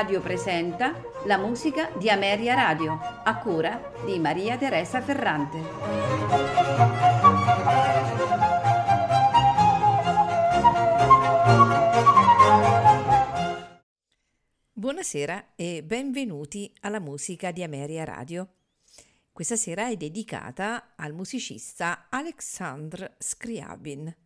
Radio presenta la musica di Ameria Radio, a cura di Maria Teresa Ferrante. Buonasera e benvenuti alla musica di Ameria Radio. Questa sera è dedicata al musicista Alexandr Scriabin.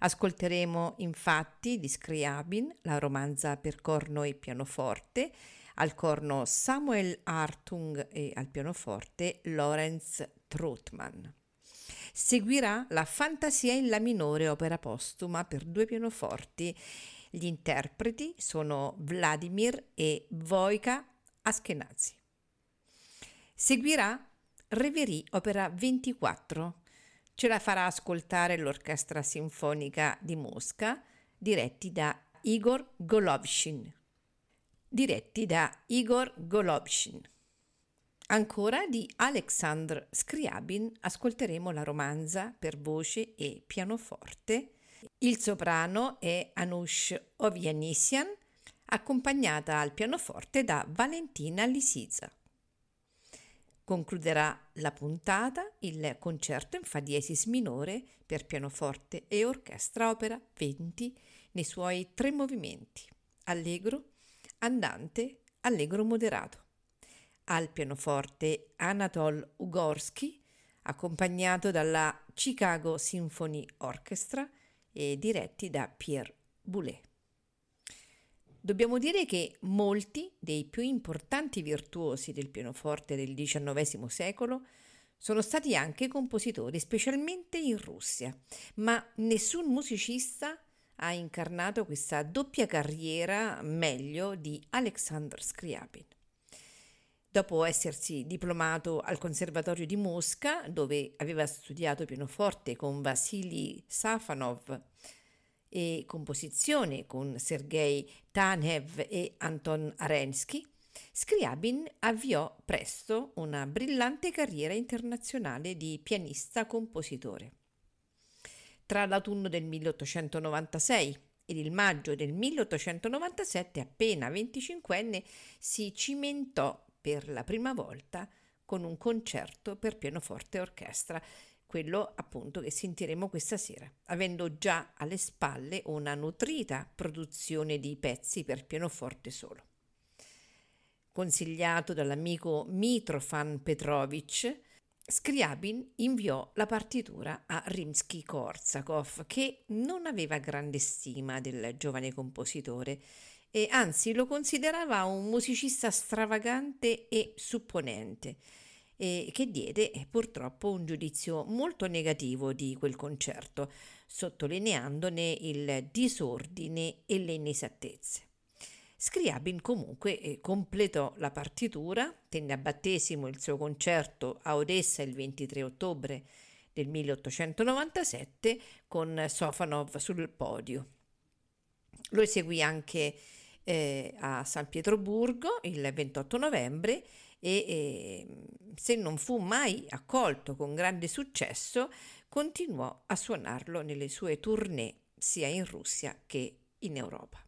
Ascolteremo infatti di Scriabin la romanza per corno e pianoforte, al corno Samuel Hartung e al pianoforte Lorenz Troutman. Seguirà la Fantasia in La minore opera postuma per due pianoforti. Gli interpreti sono Vladimir e Wojka Askenazi. Seguirà Reverie opera 24 ce la farà ascoltare l'Orchestra Sinfonica di Mosca, diretti da Igor Golovshin. Diretti da Igor Golovshin. Ancora di Alexandr Scriabin ascolteremo la romanza per voce e pianoforte. Il soprano è Anush Ovianissian, accompagnata al pianoforte da Valentina Lisiza. Concluderà la puntata il concerto in fa diesis minore per pianoforte e orchestra opera 20 nei suoi tre movimenti, allegro, andante, allegro moderato. Al pianoforte Anatol Ugorsky, accompagnato dalla Chicago Symphony Orchestra e diretti da Pierre Boulet. Dobbiamo dire che molti dei più importanti virtuosi del pianoforte del XIX secolo sono stati anche compositori, specialmente in Russia, ma nessun musicista ha incarnato questa doppia carriera meglio di Alexander Scriabin. Dopo essersi diplomato al Conservatorio di Mosca, dove aveva studiato pianoforte con Vasily Safanov e composizione con Sergei Tanev e Anton Arensky, Scriabin avviò presto una brillante carriera internazionale di pianista-compositore. Tra l'autunno del 1896 ed il maggio del 1897, appena 25enne, si cimentò per la prima volta con un concerto per pianoforte e orchestra quello appunto che sentiremo questa sera, avendo già alle spalle una nutrita produzione di pezzi per pianoforte solo. Consigliato dall'amico Mitrofan Petrovic, Scriabin inviò la partitura a Rimsky-Korsakov, che non aveva grande stima del giovane compositore e anzi lo considerava un musicista stravagante e supponente e che diede eh, purtroppo un giudizio molto negativo di quel concerto, sottolineandone il disordine e le inesattezze. Scriabin comunque eh, completò la partitura, tenne a battesimo il suo concerto a Odessa il 23 ottobre del 1897 con Sofanov sul podio. Lo eseguì anche eh, a San Pietroburgo il 28 novembre e eh, se non fu mai accolto con grande successo, continuò a suonarlo nelle sue tournée sia in Russia che in Europa.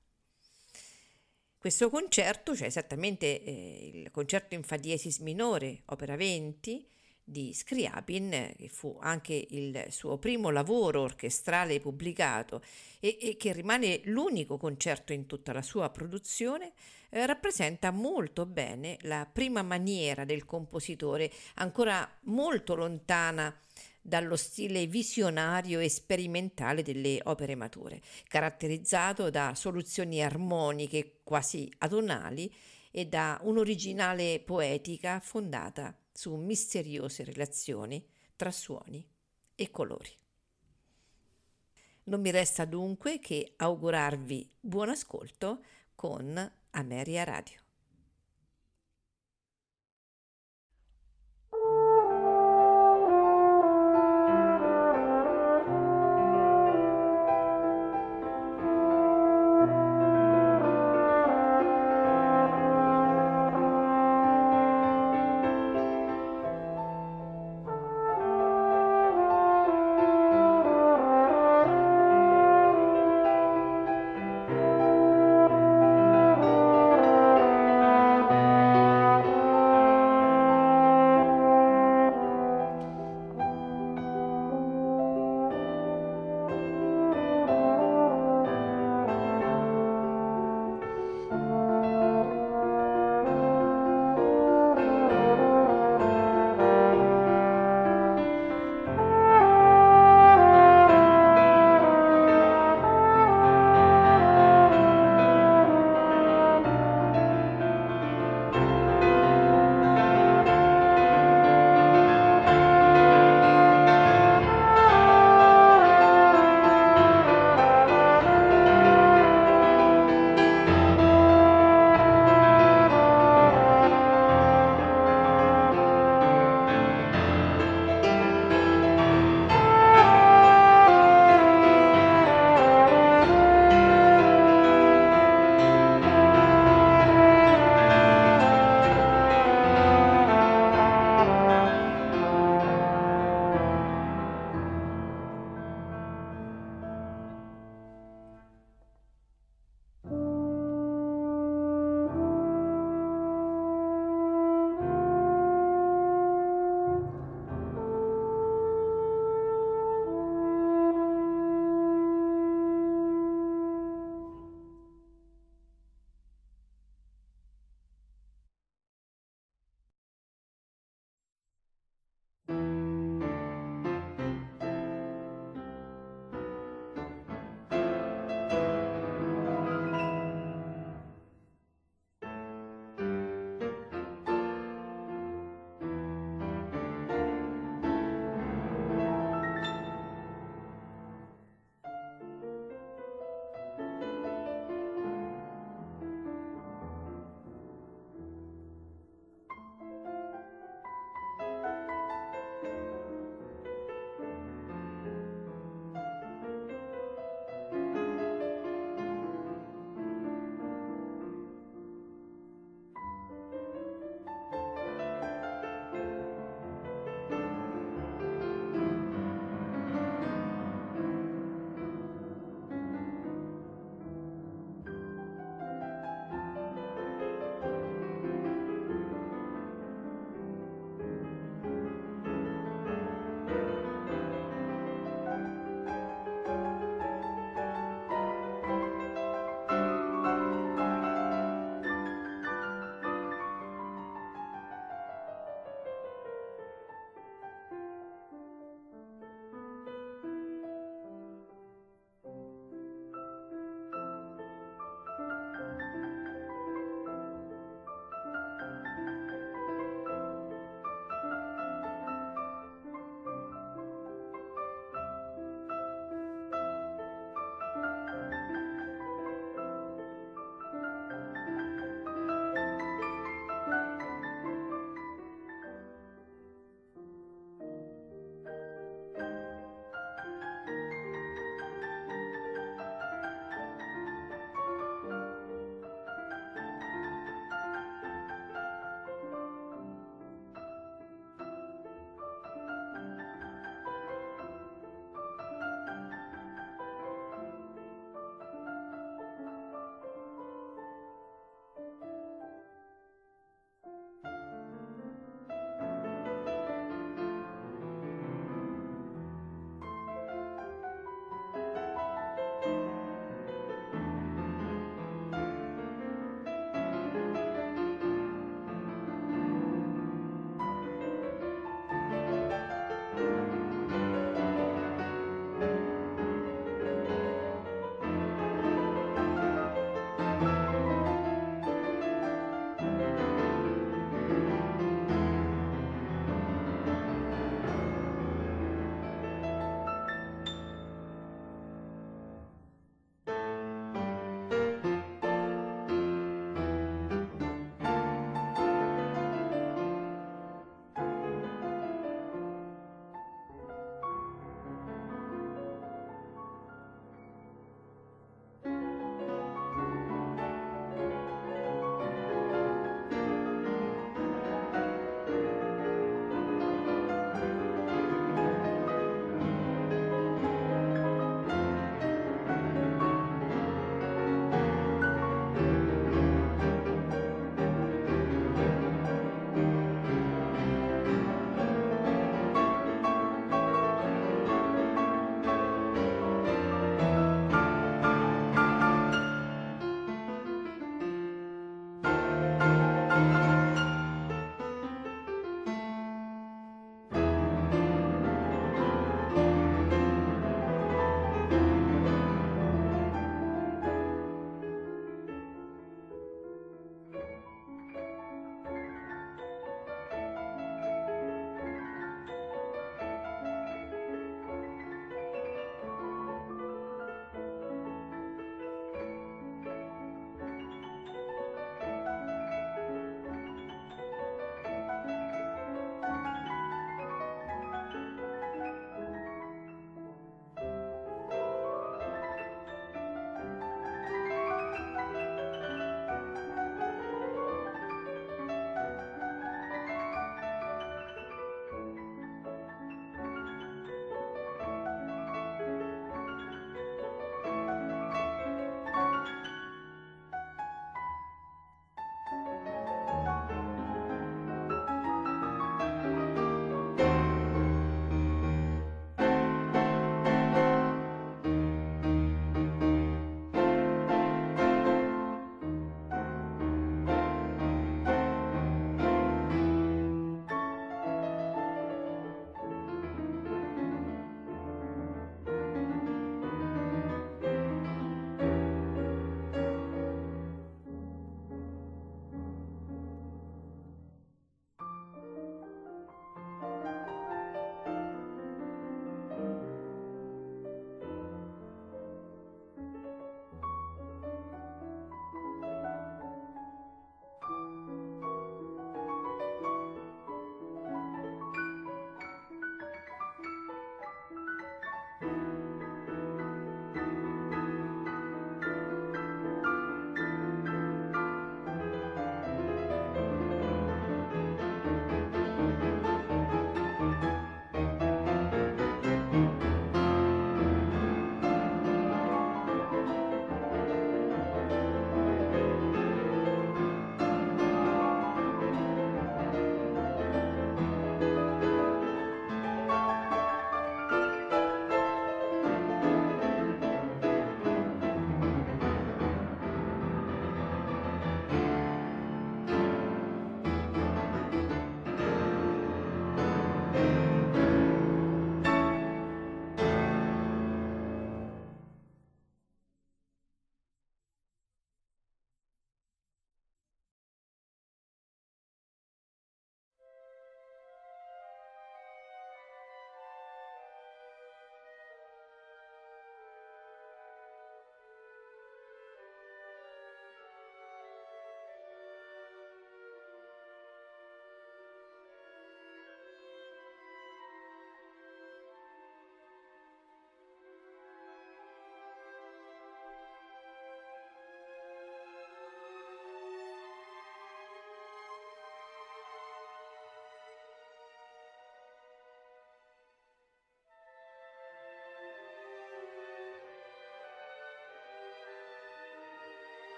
Questo concerto, cioè esattamente eh, il concerto in fa diesis minore, opera 20, di Scriabin, che fu anche il suo primo lavoro orchestrale pubblicato e, e che rimane l'unico concerto in tutta la sua produzione, eh, rappresenta molto bene la prima maniera del compositore, ancora molto lontana dallo stile visionario e sperimentale delle opere mature, caratterizzato da soluzioni armoniche quasi adonali e da un'originale poetica fondata su misteriose relazioni tra suoni e colori. Non mi resta dunque che augurarvi buon ascolto con Ameria Radio.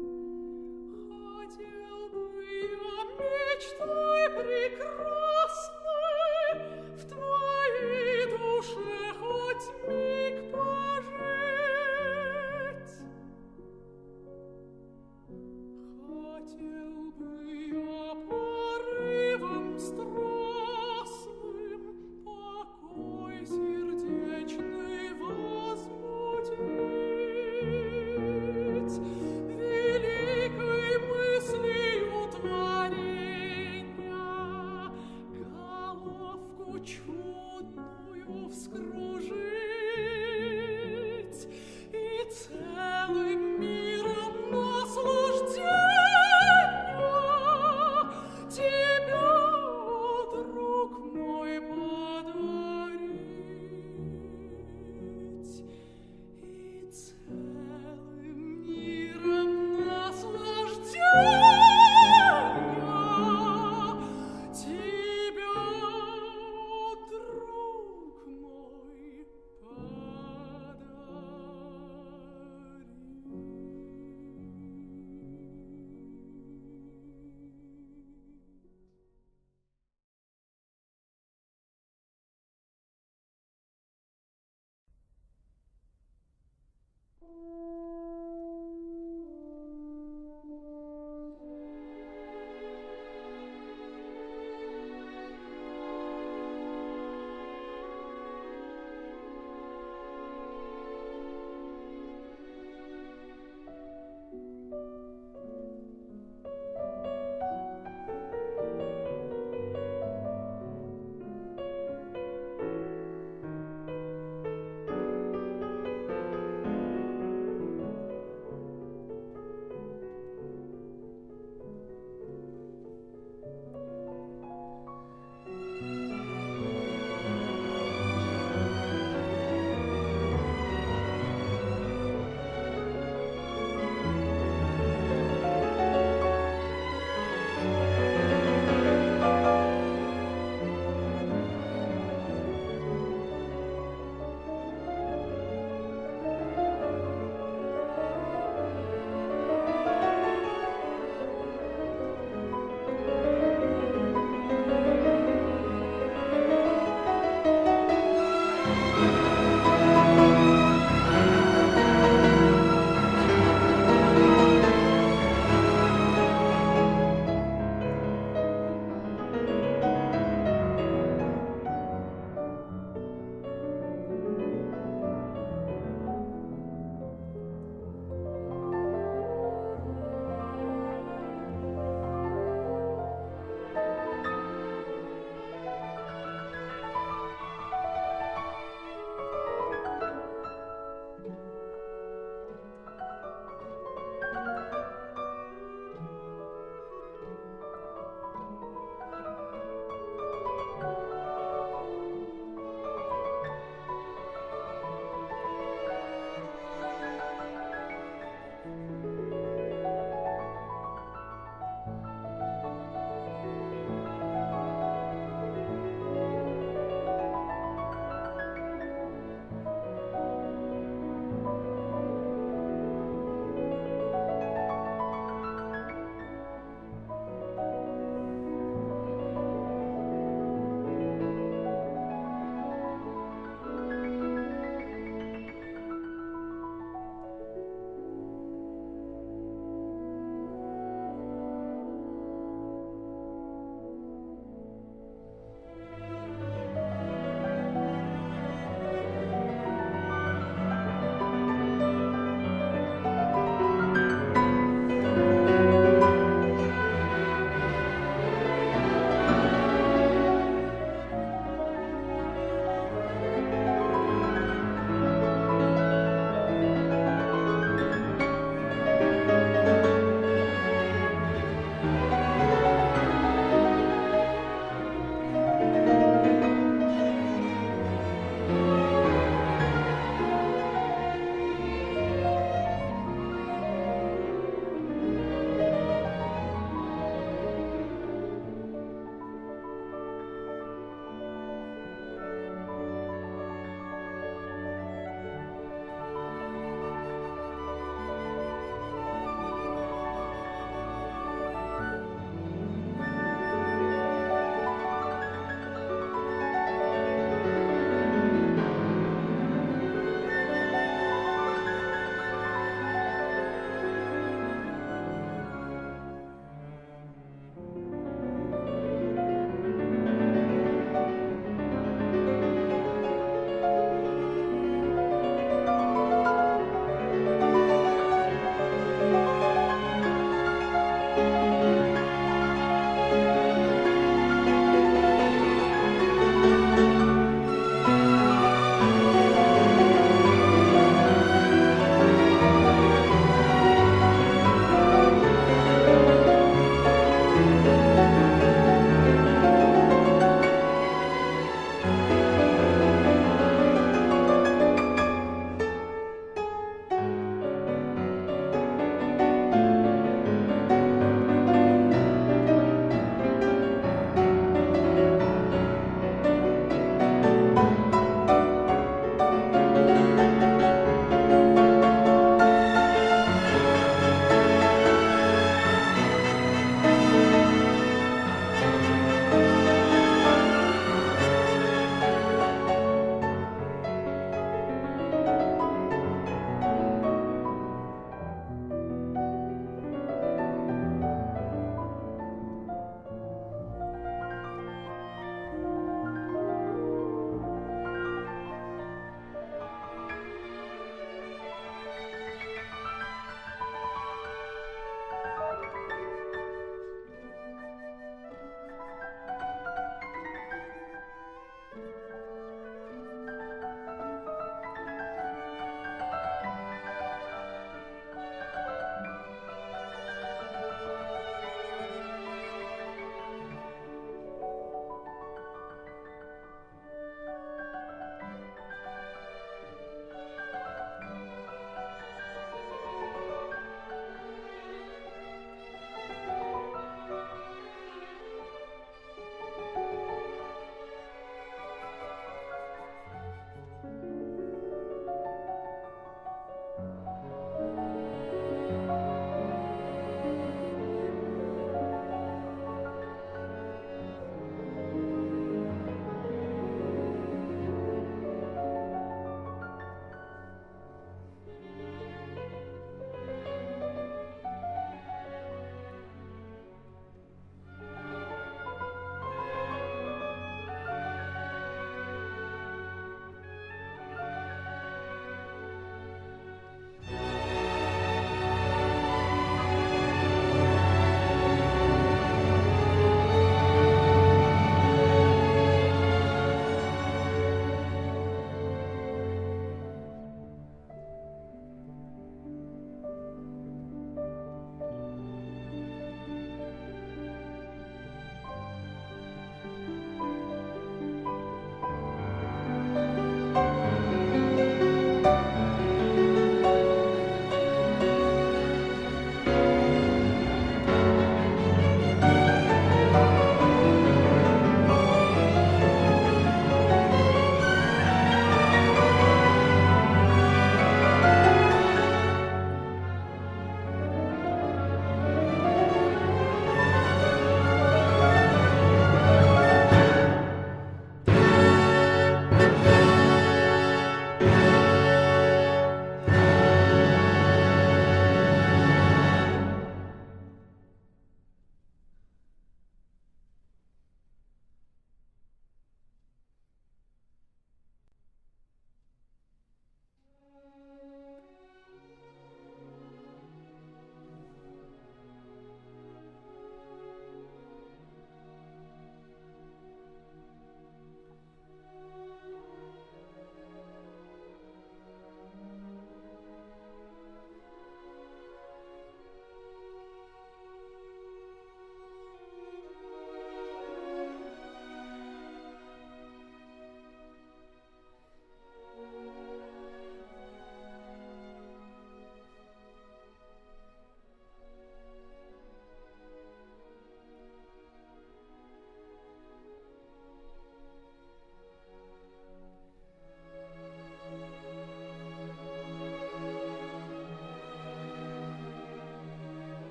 Хотел бы я мечтой прекрасной чудную вскрою.